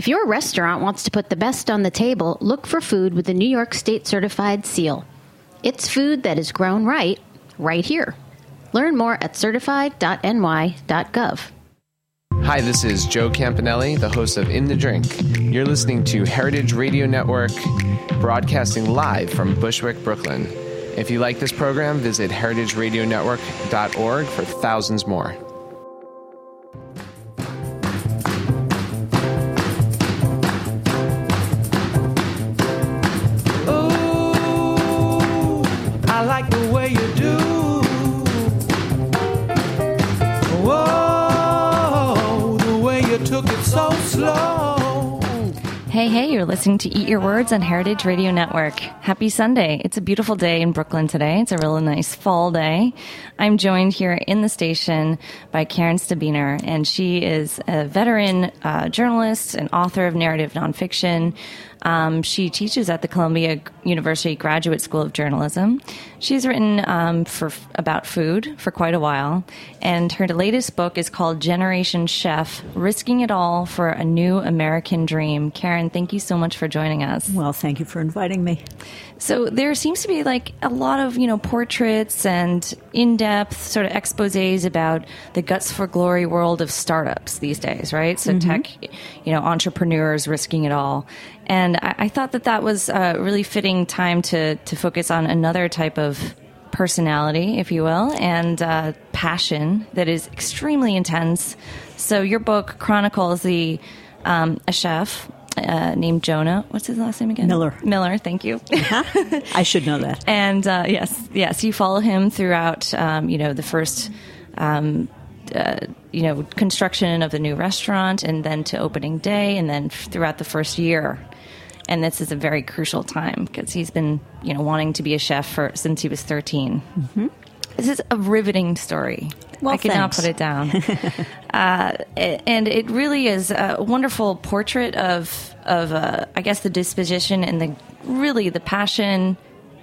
If your restaurant wants to put the best on the table, look for food with the New York State certified seal. It's food that is grown right, right here. Learn more at certified.ny.gov. Hi, this is Joe Campanale, the host of In the Drink. You're listening to Heritage Radio Network, broadcasting live from Bushwick, Brooklyn. If you like this program, visit heritageradionetwork.org for thousands more. Listening to Eat Your Words on Heritage Radio Network. Happy Sunday. It's a beautiful day in Brooklyn today. It's a really nice fall day. I'm joined here in the station by Karen Stabiner, and she is a veteran uh, journalist and author of narrative nonfiction. Um, she teaches at the Columbia University Graduate School of Journalism. She's written um, for about food for quite a while, and her latest book is called Generation Chef: Risking It All for a New American Dream. Karen, thank you so much for joining us. Well, thank you for inviting me. So there seems to be like a lot of you know portraits and in-depth sort of exposés about the guts for glory world of startups these days, right? So tech, you know, entrepreneurs risking it all. And I, I thought that that was a really fitting time to to focus on another type of personality, if you will, and uh, passion that is extremely intense. So your book chronicles the um, a chef uh, named Jonah. What's his last name again? Miller. Miller. Thank you. I should know that. And uh, yes, yes, you follow him throughout, um, you know, the first, um, uh, you know, construction of the new restaurant, and then to opening day, and then f- throughout the first year. And this is a very crucial time because he's been, you know, wanting to be a chef for since he was 13 This is a riveting story. Well, I cannot put it down. uh, and it really is a wonderful portrait of of uh, I guess the disposition and the really the passion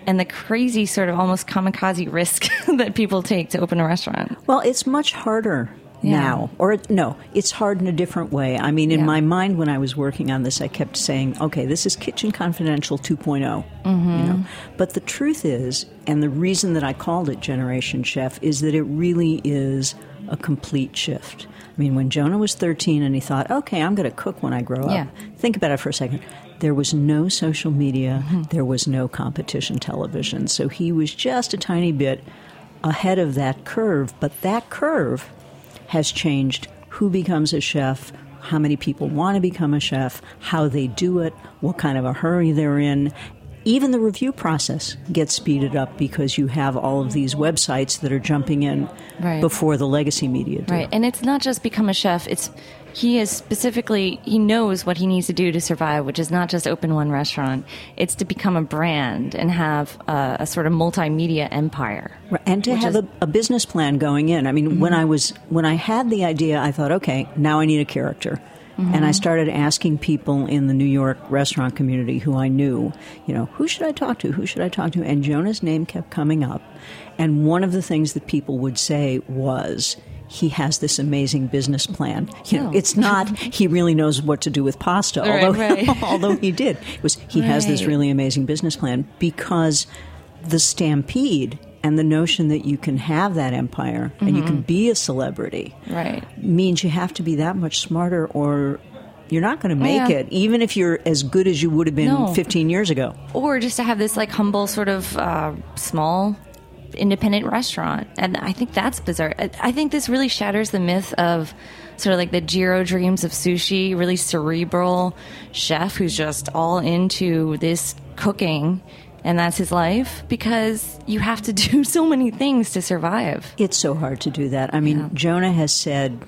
and the crazy sort of almost kamikaze risk that people take to open a restaurant. Well, it's much harder Yeah. now. Or, it- no, it's hard in a different way. I mean, in Yeah. my mind, when I was working on this, I kept saying, okay, this is Kitchen Confidential 2.0. Mm-hmm. You know? But the truth is, and the reason that I called it Generation Chef, is that it really is a complete shift. I mean, when Jonah was 13 and he thought, okay, I'm going to cook when I grow Yeah. up, think about it for a second. There was no social media, Mm-hmm. there was no competition television. So he was just a tiny bit ahead of that curve, but that curve has changed who becomes a chef, how many people want to become a chef, how they do it, what kind of a hurry they're in. Even the review process gets speeded up because you have all of these websites that are jumping in Right. before the legacy media do. Right. And it's not just become a chef, it's he is specifically he knows what he needs to do to survive, which is not just open one restaurant. It's to become a brand and have a, a sort of multimedia empire. Right, and to have is- a, a business plan going in. I mean, when mm-hmm. I was when I had the idea, I thought, okay, now I need a character. Mm-hmm. And I started asking people in the New York restaurant community who I knew, you know, who should I talk to? Who should I talk to? And Jonah's name kept coming up. And one of the things that people would say was, he has this amazing business plan. You know, Oh. it's not he really knows what to do with pasta, Right, although right. although he did. It was he has this really amazing business plan because the stampede and the notion that you can have that empire and you Mm-hmm. can be a celebrity Right. means you have to be that much smarter or you're not going to make Yeah. it even if you're as good as you would have been No. 15 years ago Or just to have this like humble sort of uh, small independent restaurant. And I think that's bizarre. I, I think this really shatters the myth of sort of like the Jiro dreams of sushi, really cerebral chef who's just all into this cooking and that's his life because you have to do so many things to survive. it's so hard to do that i mean Yeah. jonah has said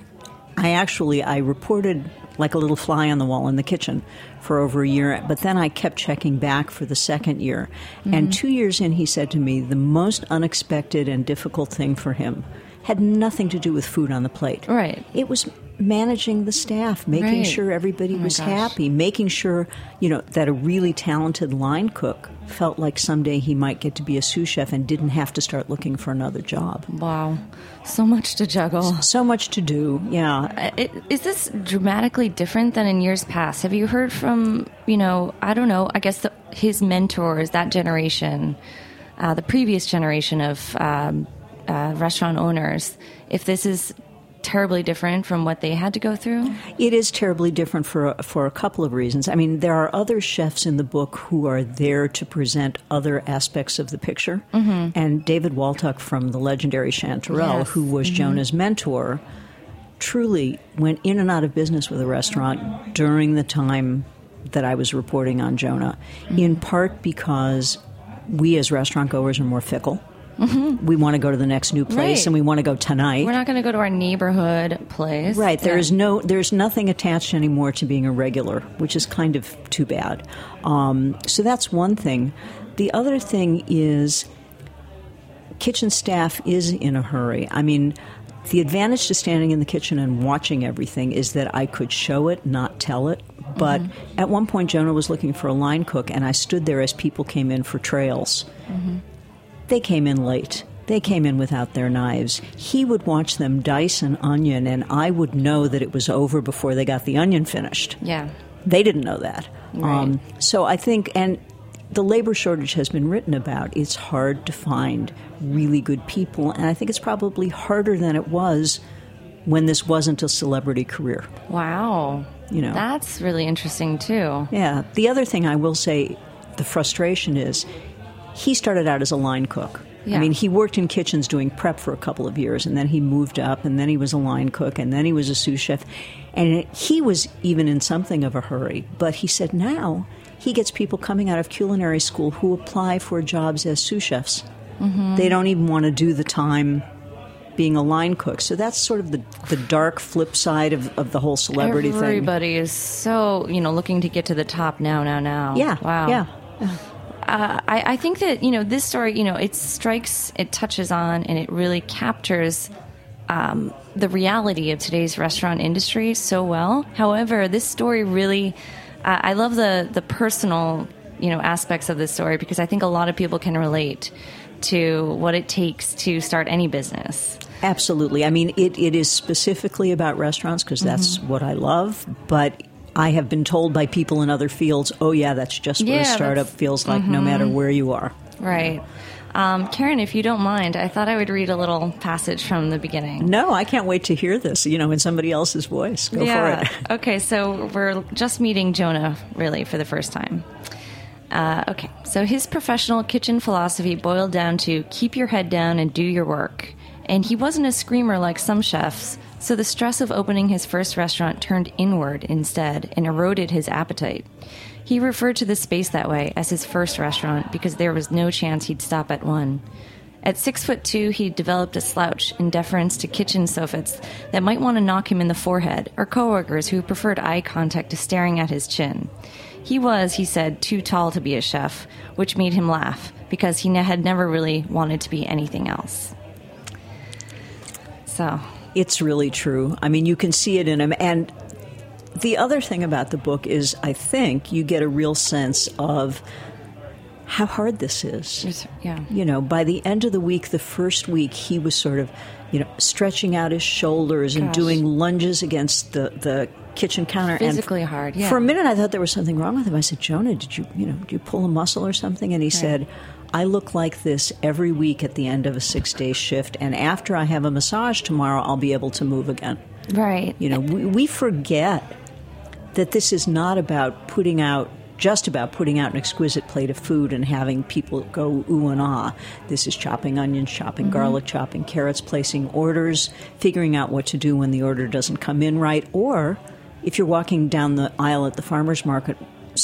i actually i reported like a little fly on the wall in the kitchen for over a year but then i kept checking back for the second year Mm-hmm. and two years in he said to me the most unexpected and difficult thing for him had nothing to do with food on the plate Right. it was managing the staff, making Right. sure everybody Oh was gosh. happy, making sure, you know, that a really talented line cook felt like someday he might get to be a sous chef and didn't have to start looking for another job. Wow. So much to juggle. So much to do. Yeah. Uh, Is this dramatically different than in years past? Have you heard from, you know, I don't know, I guess the, his mentors, that generation, uh, the previous generation of um, uh, restaurant owners, if this is terribly different from what they had to go through? It is terribly different for for a couple of reasons. I mean, there are other chefs in the book who are there to present other aspects of the picture. Mm-hmm. And David Waltuck from the legendary Chanterelle, Yes. who was Jonah's mentor, truly went in and out of business with a restaurant during the time that I was reporting on Jonah, in part because we as restaurant goers are more fickle. Mm-hmm. We want to go to the next new place Right. and we want to go tonight. We're not going to go to our neighborhood place. Right. There Yeah. is no. There's nothing attached anymore to being a regular, which is kind of too bad. Um, so that's one thing. The other thing is, kitchen staff is in a hurry. I mean, the advantage to standing in the kitchen and watching everything is that I could show it, not tell it. But mm-hmm. at one point, Jonah was looking for a line cook, and I stood there as people came in for trails. Mm-hmm. They came in late. They came in without their knives. He would watch them dice an onion, and I would know that it was over before they got the onion finished. Yeah. They didn't know that. Right. Um, so I think, and the labor shortage has been written about. It's hard to find really good people, and I think it's probably harder than it was when this wasn't a celebrity career. Wow. You know. That's really interesting, too. Yeah. The other thing I will say, the frustration is, he started out as a line cook. Yeah. I mean, he worked in kitchens doing prep for a couple of years, and then he moved up, and then he was a line cook, and then he was a sous chef. And it, he was even in something of a hurry. But he said now he gets people coming out of culinary school who apply for jobs as sous chefs. Mm-hmm. They don't even want to do the time being a line cook. So that's sort of the, the dark flip side of, of the whole celebrity thing. Everybody is so, you know, looking to get to the top now, now, now. Yeah. Wow. Yeah. Uh, I, I think that, you know, this story, you know, it strikes, it touches on, and it really captures um, the reality of today's restaurant industry so well. However, this story really, uh, I love the, the personal, you know, aspects of this story because I think a lot of people can relate to what it takes to start any business. Absolutely. I mean, it, it is specifically about restaurants because that's Mm-hmm. what I love, but I have been told by people in other fields, oh, yeah, that's just what Yeah, a startup mm-hmm. feels like no matter where you are. Right. Um, Karen, if you don't mind, I thought I would read a little passage from the beginning. No, I can't wait to hear this, you know, in somebody else's voice. Go yeah. for it. okay, so we're just meeting Jonah, really, for the first time. Uh, okay, so his professional kitchen philosophy boiled down to keep your head down and do your work. And he wasn't a screamer like some chefs, so the stress of opening his first restaurant turned inward instead and eroded his appetite. He referred to the space that way as his first restaurant because there was no chance he'd stop at one. At six foot two, he developed a slouch in deference to kitchen soffits that might want to knock him in the forehead, or coworkers who preferred eye contact to staring at his chin. He was, he said, too tall to be a chef, which made him laugh because he had never really wanted to be anything else. So, It's really true. I mean, you can see it in him. And the other thing about the book is, I think you get a real sense of how hard this is. there's- yeah. You know, by the end of the week, the first week, he was sort of, you know, stretching out his shoulders and Gosh. doing lunges against the, the kitchen counter. Physically and hard, yeah. For a minute, I thought there was something wrong with him. I said, Jonah, did you, you know, did you pull a muscle or something? And he said, I look like this every week at the end of a six day shift, and after I have a massage tomorrow, I'll be able to move again. Right. You know, we, we forget that this is not about putting out just about putting out an exquisite plate of food and having people go ooh and ah. This is chopping onions, chopping garlic, chopping carrots, placing orders, figuring out what to do when the order doesn't come in right, or if you're walking down the aisle at the farmers market.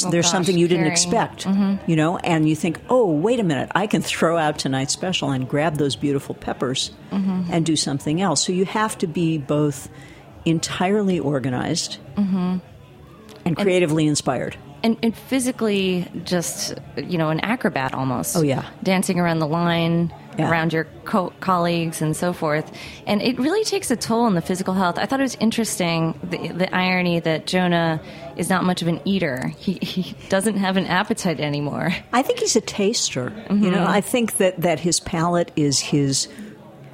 Oh, there's gosh, something you didn't expect, mm-hmm. you know, and you think, oh, wait a minute, I can throw out tonight's special and grab those beautiful peppers mm-hmm. and do something else. So you have to be both entirely organized mm-hmm. and creatively inspired. and, and physically just you know an acrobat almost Oh, yeah. dancing around the line Yeah. around your co- colleagues and so forth. And it really takes a toll on the physical health. I thought it was interesting the, the irony that Jonah is not much of an eater. He, he doesn't have an appetite anymore. I think he's a taster. You know, I think that, that his palate is his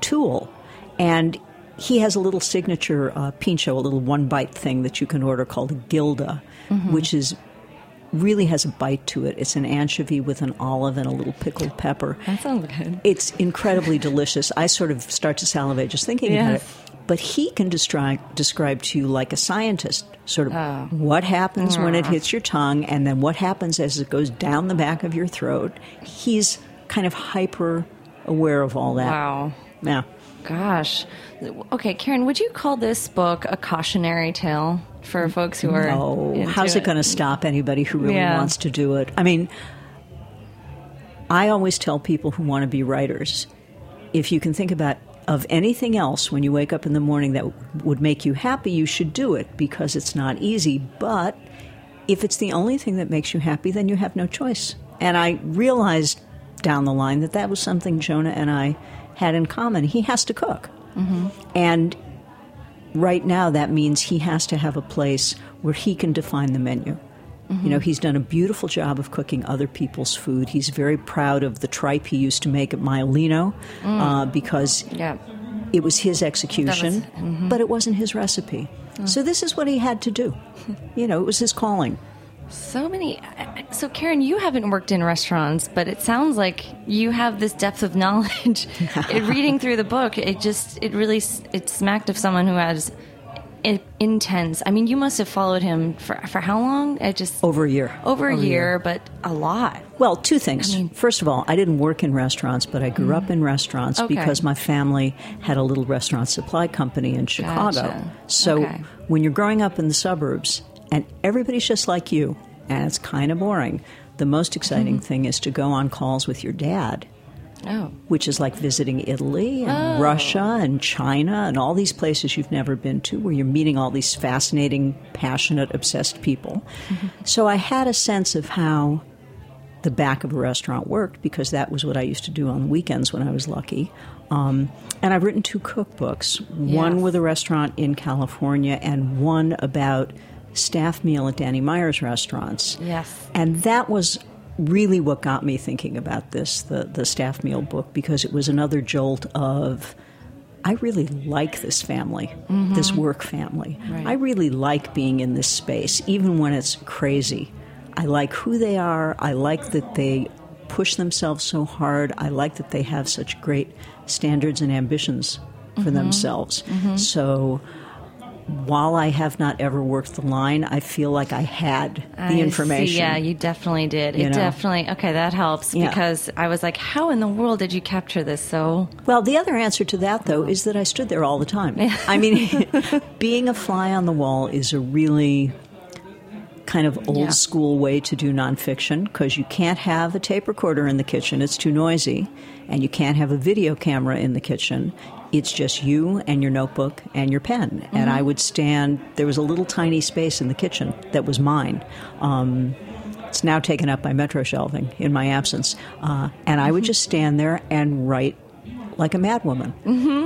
tool. And he has a little signature uh, pincho, a little one bite thing that you can order called a gilda, which is really has a bite to it. It's an anchovy with an olive and a little pickled pepper. That sounds good. It's incredibly delicious. I sort of start to salivate just thinking about it. But he can describe describe to you like a scientist, sort of Oh. what happens when it mm. hits your tongue, and then what happens as it goes down the back of your throat. He's kind of hyper aware of all that. Wow. Yeah. Gosh. Okay, Karen, would you call this book a cautionary tale for folks who are. Oh, how's it going to stop anybody who really Yeah. wants to do it? I mean, I always tell people who want to be writers if you can think about of anything else when you wake up in the morning that would make you happy, you should do it because it's not easy. But if it's the only thing that makes you happy, then you have no choice. And I realized down the line that that was something Jonah and I had in common. He has to cook. Mm-hmm. And right now that means he has to have a place where he can define the menu. You know, mm-hmm. he's done a beautiful job of cooking other people's food. He's very proud of the tripe he used to make at Maialino uh, mm. because Yeah. it was his execution, mm-hmm. but it wasn't his recipe. Mm. So this is what he had to do. You know, it was his calling. So many. So, Karen, you haven't worked in restaurants, but it sounds like you have this depth of knowledge. it, reading through the book, it just it really it smacked of someone who has i- intense. I mean, you must have followed him for for how long? I just Over a year. over a Over year, year. but a lot. Well, two things. First of all, I didn't work in restaurants, but I grew mm-hmm. up in restaurants. Okay. because my family had a little restaurant supply company in Chicago. Gotcha. So Okay. when you're growing up in the suburbs and everybody's just like you, and it's kind of boring, the most exciting Mm-hmm. thing is to go on calls with your dad. Oh, Which is like visiting Italy and Russia and China and all these places you've never been to, where you're meeting all these fascinating, passionate, obsessed people. So I had a sense of how the back of a restaurant worked because that was what I used to do on the weekends when I was lucky. Um, and I've written two cookbooks one with a restaurant in California and one about staff meal at Danny Meyer's restaurants. Yes. And that was really what got me thinking about this, the, the staff meal book, because it was another jolt of. I really like this family, mm-hmm. this work family. Right. I really like being in this space, even when it's crazy. I like who they are. I like that they push themselves so hard. I like that they have such great standards and ambitions for mm-hmm. themselves. Mm-hmm. So while I have not ever worked the line, I feel like I had the I see. information. Yeah, you definitely did. You it know? definitely. Okay, that helps Yeah. because I was like, how in the world did you capture this so? Well, the other answer to that, though, is that I stood there all the time. I mean, being a fly on the wall is a really kind of old Yeah. school way to do nonfiction because you can't have a tape recorder in the kitchen, it's too noisy, and you can't have a video camera in the kitchen. It's just you and your notebook and your pen. And I would stand, there was a little tiny space in the kitchen that was mine. Um, it's now taken up by metro shelving in my absence. Uh, and I would just stand there and write like a madwoman.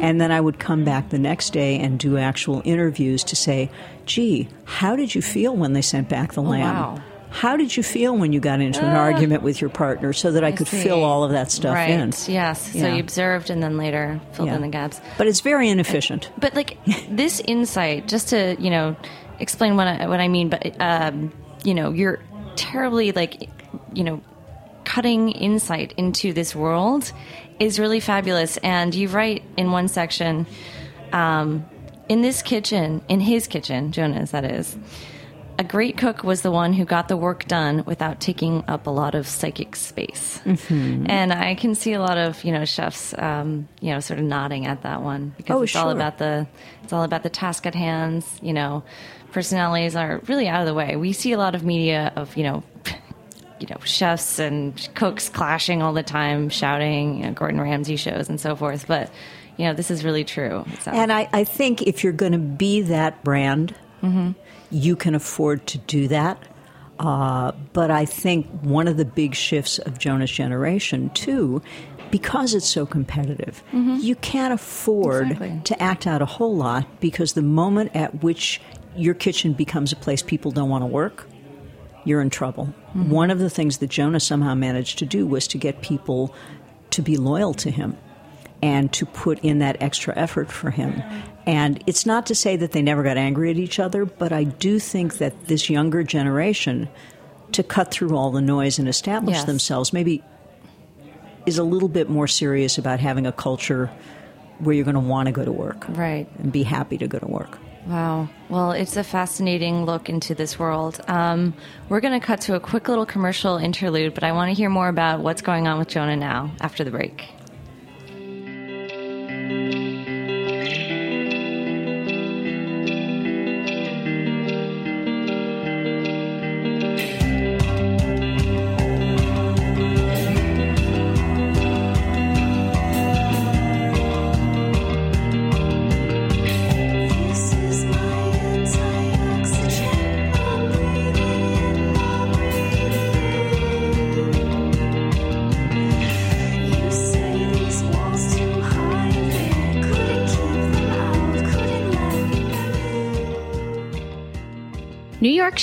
And then I would come back the next day and do actual interviews to say, gee, how did you feel when they sent back the lamb? wow. How did you feel when you got into an argument with your partner so that I, could see. fill all of that stuff right. in? Yes. So you observed and then later filled Yeah. in the gaps. But it's very inefficient. But like this insight, just to you know explain what I, what I mean, but um, you know, you're terribly like you know cutting insight into this world is really fabulous. And you write in one section, um, in this kitchen, in his kitchen, Jonah's that is. A great cook was the one who got the work done without taking up a lot of psychic space. Mm-hmm. And I can see a lot of you know chefs, um, you know, sort of nodding at that one because Oh, it's all about the it's all about the task at hand. You know, personalities are really out of the way. We see a lot of media of you know, you know, chefs and cooks clashing all the time, shouting, you know, Gordon Ramsay shows and so forth. But you know, this is really true. And I, I think if you're going to be that brand, Mm-hmm. You can afford to do that. Uh, but I think one of the big shifts of Jonah's generation, too, because it's so competitive, you can't afford Exactly. to act out a whole lot because the moment at which your kitchen becomes a place people don't want to work, you're in trouble. One of the things that Jonah somehow managed to do was to get people to be loyal to him and to put in that extra effort for him. And it's not to say that they never got angry at each other, but I do think that this younger generation, to cut through all the noise and establish Yes. themselves, maybe is a little bit more serious about having a culture where you're going to want to go to work Right. and be happy to go to work. Wow. Well, it's a fascinating look into this world. Um, we're going to cut to a quick little commercial interlude, but I want to hear more about what's going on with Jonah now after the break.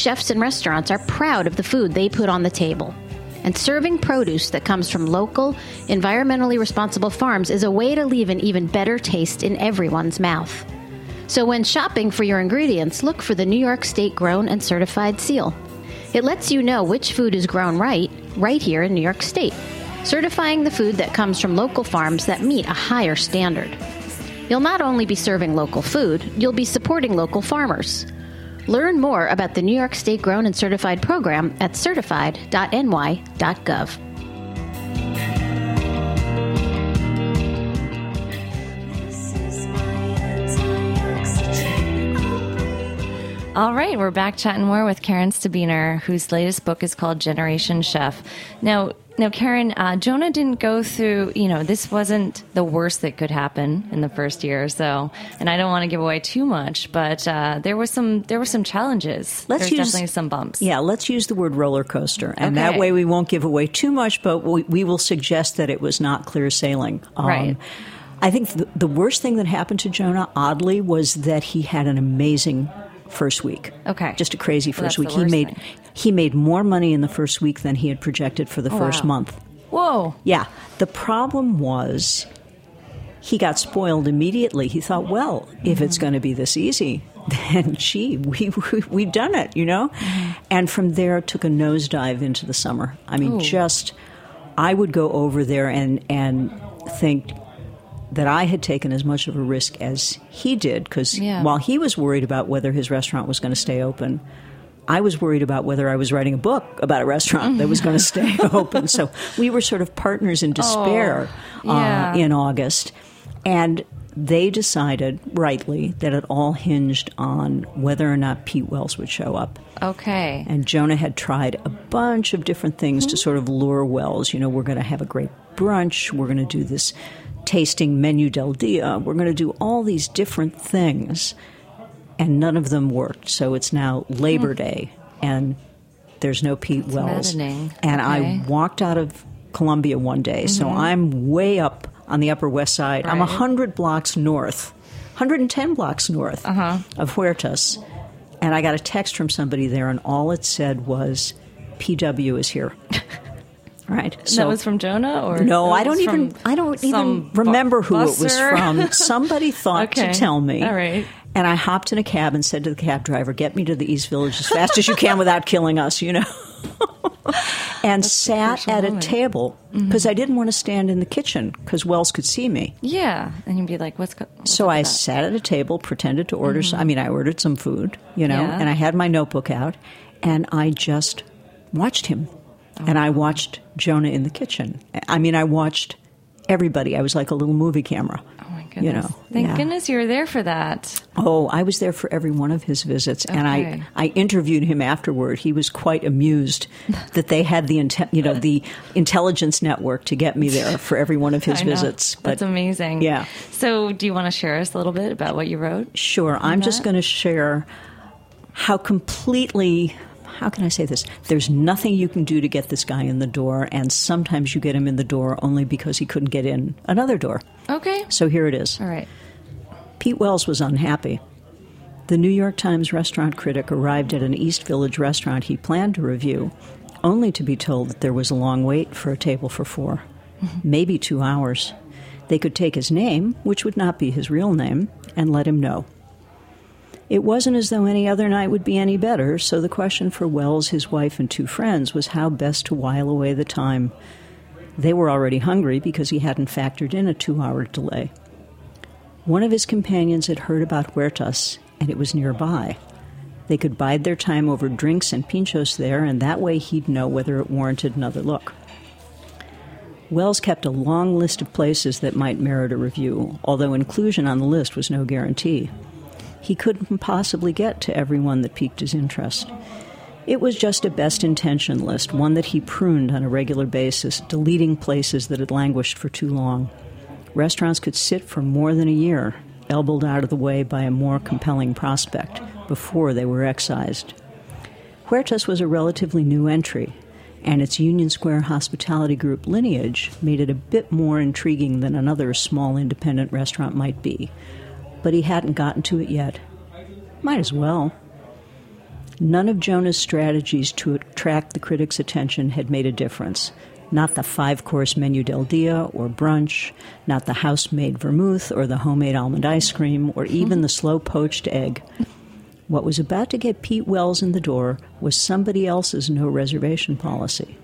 Chefs and restaurants are proud of the food they put on the table. And serving produce that comes from local, environmentally responsible farms is a way to leave an even better taste in everyone's mouth. So when shopping for your ingredients, look for the New York State Grown and Certified seal. It lets you know which food is grown right, right here in New York State, certifying the food that comes from local farms that meet a higher standard. You'll not only be serving local food, you'll be supporting local farmers. Learn more about the New York State Grown and Certified program at certified.ny.gov. All right, we're back chatting more with Karen Stabiner, whose latest book is called Generation Chef. Now, now, Karen, uh, Jonah didn't go through. You know, this wasn't the worst that could happen in the first year or so, and I don't want to give away too much, but uh, there was some there were some challenges. Let's There's use- definitely some bumps. Yeah, let's use the word roller coaster, and Okay. that way we won't give away too much, but we, we will suggest that it was not clear sailing. Um, Right. I think the, the worst thing that happened to Jonah, oddly, was that he had an amazing first week. Okay. just a crazy first that's week. He made thing. He made more money in the first week than he had projected for the oh, first wow. month. Whoa. Yeah. The problem was he got spoiled immediately. He thought, well, if it's going to be this easy, then gee, we, we, we've done it, you know? And from there, took a nosedive into the summer. I mean, just, I would go over there and, and think, that I had taken as much of a risk as he did because Yeah. while he was worried about whether his restaurant was going to stay open, I was worried about whether I was writing a book about a restaurant that was going to stay open. So we were sort of partners in despair Oh, yeah. uh, in August. And they decided, rightly, that it all hinged on whether or not Pete Wells would show up. Okay. And Jonah had tried a bunch of different things to sort of lure Wells. You know, we're going to have a great brunch. We're going to do this tasting menu del dia. We're going to do all these different things. And none of them worked. So it's now Labor hmm. Day, and there's no Pete Wells. maddening. And Okay. I walked out of Columbia one day. So mm-hmm. I'm way up on the Upper West Side. I'm Right. 100 blocks north, 110 blocks north uh-huh. of Huertas. And I got a text from somebody there, and all it said was, "PW is here." right. that was from Jonah, or no, I don't even. I don't even remember who it was from. Somebody thought Okay. to tell me. All right. And I hopped in a cab and said to the cab driver, "Get me to the East Village as fast as you can without killing us," you know. and sat crucial at a table mm-hmm. because I didn't want to stand in the kitchen because Wells could see me. yeah, and you'd be like, "What's go- what's So I sat at a table, pretended to order. Some, mm-hmm. I mean, I ordered some food, you know, Yeah. and I had my notebook out, and I just watched him, and I oh. watched Jonah in the kitchen. I mean, I watched everybody. I was like a little movie camera. Goodness! You know, Thank yeah. goodness you were there for that. Oh, I was there for every one of his visits, and I, I interviewed him afterward. He was quite amused that they had the inte- you know the intelligence network to get me there for every one of his visits. That's amazing. yeah. So, do you want to share us a little bit about what you wrote? Sure. I'm just going to share how completely how can I say this? There's nothing you can do to get this guy in the door, and sometimes you get him in the door only because he couldn't get in another door. Okay. So here it is. All right. Pete Wells was unhappy. The New York Times restaurant critic arrived at an East Village restaurant he planned to review, only to be told that there was a long wait for a table for 4 maybe two hours. They could take his name, which would not be his real name, and let him know. It wasn't as though any other night would be any better, so the question for Wells, his wife, and two friends was how best to while away the time. They were already hungry because he hadn't factored in a two hour delay. One of his companions had heard about Huertas, and it was nearby. They could bide their time over drinks and pinchos there, and that way he'd know whether it warranted another look. Wells kept a long list of places that might merit a review, although inclusion on the list was no guarantee. He couldn't possibly get to everyone that piqued his interest. It was just a best intention list, one that he pruned on a regular basis, deleting places that had languished for too long. Restaurants could sit for more than a year, elbowed out of the way by a more compelling prospect, before they were excised. Huertas was a relatively new entry, and its Union Square hospitality group lineage made it a bit more intriguing than another small independent restaurant might be. But he hadn't gotten to it yet. Might as well. None of Jonah's strategies to attract the critics' attention had made a difference. Not the five course menu del dia or brunch, not the house made vermouth or the homemade almond ice cream, or even the slow poached egg. What was about to get Pete Wells in the door was somebody else's no reservation policy,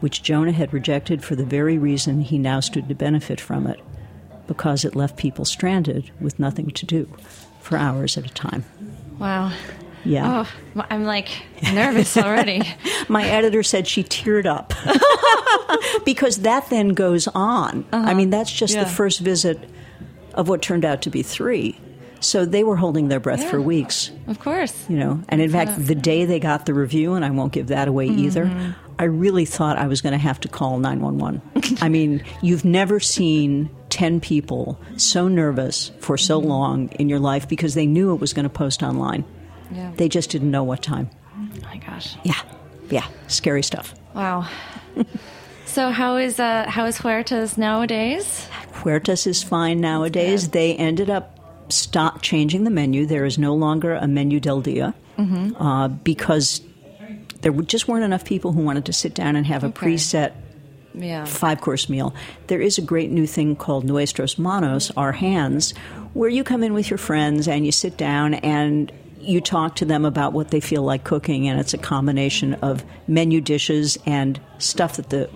which Jonah had rejected for the very reason he now stood to benefit from it because it left people stranded with nothing to do for hours at a time. Wow. Yeah. Oh, I'm like nervous already. My editor said she teared up because that then goes on. I mean, that's just Uh-huh. Yeah. the first visit of what turned out to be three. So they were holding their breath for weeks, of course. you know. And in fact, the day they got the review, and I won't give that away either, Mm-hmm. I really thought I was going to have to call 911. I mean, you've never seen 10 people so nervous for so Mm-hmm. long in your life because they knew it was going to post online. Yeah. They just didn't know what time. oh my gosh. Yeah. Yeah. Scary stuff. Wow. so how is uh how is Huertas nowadays? Huertas is fine nowadays. They ended up stop changing the menu. There is no longer a menu del dia Mm-hmm. uh, because there just weren't enough people who wanted to sit down and have a Okay. preset Yeah. five course meal. There is a great new thing called Nuestros Manos, our hands, where you come in with your friends and you sit down and you talk to them about what they feel like cooking, and it's a combination of menu dishes and stuff that the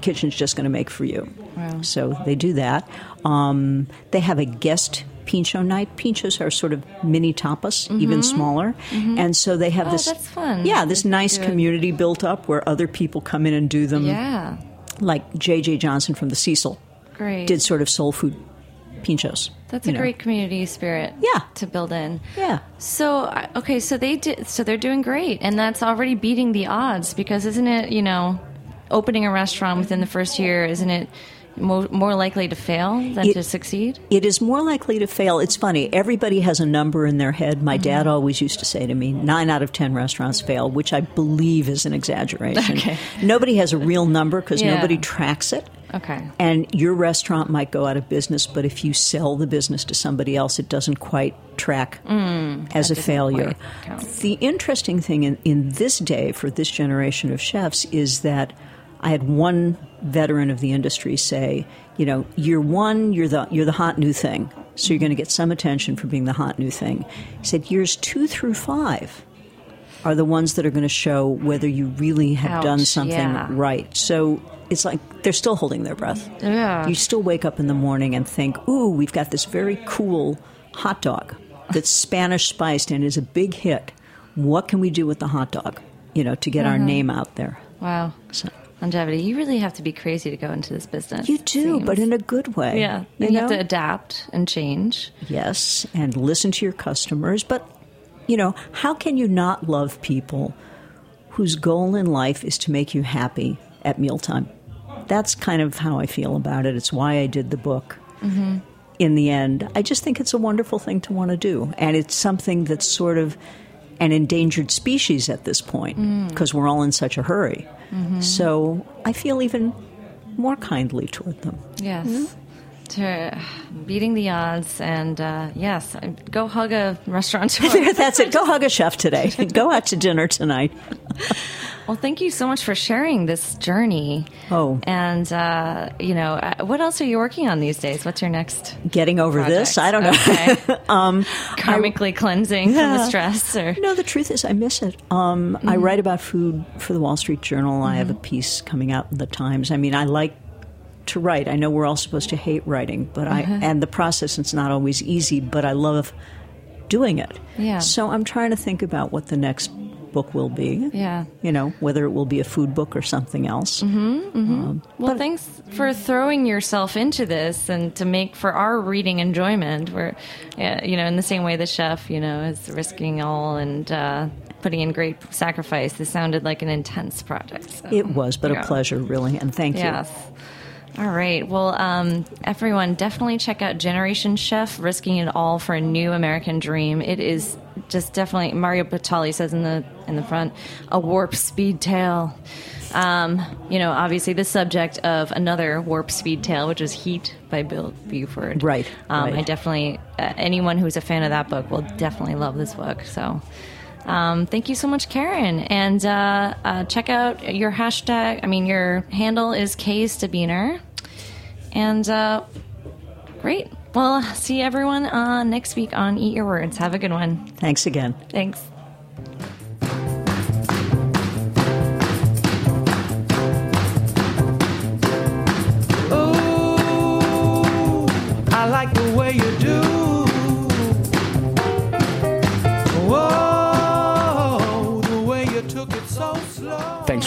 kitchen's just going to make for you. Wow. So they do that. Um, they have a guest pincho night. Pinchos are sort of mini tapas, even smaller, and so they have Mm-hmm. Oh, this. that's fun. Yeah, this nice community built up where other people come in and do them Yeah. Like J.J. Johnson from the Cecil Great. did sort of soul food pinchos. That's a know. great community spirit. Yeah. To build in. Yeah. So okay, so they did. So they're doing great, and that's already beating the odds because isn't it? You know, opening a restaurant within the first year, isn't it more, more likely to fail than It- to succeed? It is more likely to fail. It's funny. Everybody has a number in their head. My dad always used to say to me, nine out of ten restaurants fail, which I believe is an exaggeration. Okay. Nobody has a real number because Yeah. nobody tracks it. Okay. And your restaurant might go out of business, but if you sell the business to somebody else, it doesn't quite track as a Mm, failure. The interesting thing in, in this day for this generation of chefs is that I had one veteran of the industry say, you know, year one, you're the you're the hot new thing, so you're going to get some attention for being the hot new thing. He said years two through five are the ones that are going to show whether you really have Ouch, done something yeah. right. So it's like they're still holding their breath. Yeah. You still wake up in the morning and think, ooh, we've got this very cool hot dog that's Spanish spiced and is a big hit. What can we do with the hot dog, you know, to get Mm-hmm. our name out there? Wow. So, Longevity. You really have to be crazy to go into this business. you do, but in a good way. yeah, You, you, have to adapt and change. yes, and listen to your customers. But, you know, how can you not love people whose goal in life is to make you happy at mealtime? That's kind of how I feel about it. It's why I did the book. Mm-hmm. In the end, I just think it's a wonderful thing to want to do. And it's something that's sort of an endangered species at this point mm. because we're all in such a hurry. Mm-hmm. So I feel even more kindly toward them. Yes. Mm-hmm. To uh, beating the odds, and uh, yes, go hug a restaurateur. That's it. Go hug a chef today. Go out to dinner tonight. well, thank you so much for sharing this journey. Oh. and uh, you know, uh, what else are you working on these days? What's your next? Getting over this, I don't know. Okay. um, Karmically cleansing from the stress, or No, the truth is, I miss it. Um, I write about food for the Wall Street Journal. I have a piece coming out in the Times. I mean, I like to write. I know we're all supposed to hate writing, but I and the process it's not always easy, but I love doing it. Yeah. So I'm trying to think about what the next book will be. Yeah. You know, whether it will be a food book or something else. mm-hmm mm-hmm Well, thanks for throwing yourself into this and to make for our reading enjoyment. Where, yeah, you know, in the same way the chef, you know, is risking all and uh, putting in great sacrifice. This sounded like an intense project. so, It was, but yeah. a pleasure, really, and thank you. Yes. All right. Well, um, everyone, definitely check out Generation Chef, risking it all for a new American dream. It is just definitely Mario Batali says in the in the front, a warp speed tale. Um, you know, obviously the subject of another warp speed tale, which is Heat by Bill Buford. Right, Um, right. I definitely uh, anyone who's a fan of that book will definitely love this book. So. Um, thank you so much, Karen. And uh, uh, check out your hashtag. I mean, your handle is K Stabiner. And uh, great. Well, see everyone uh, next week on Eat Your Words. Have a good one. Thanks again. Thanks.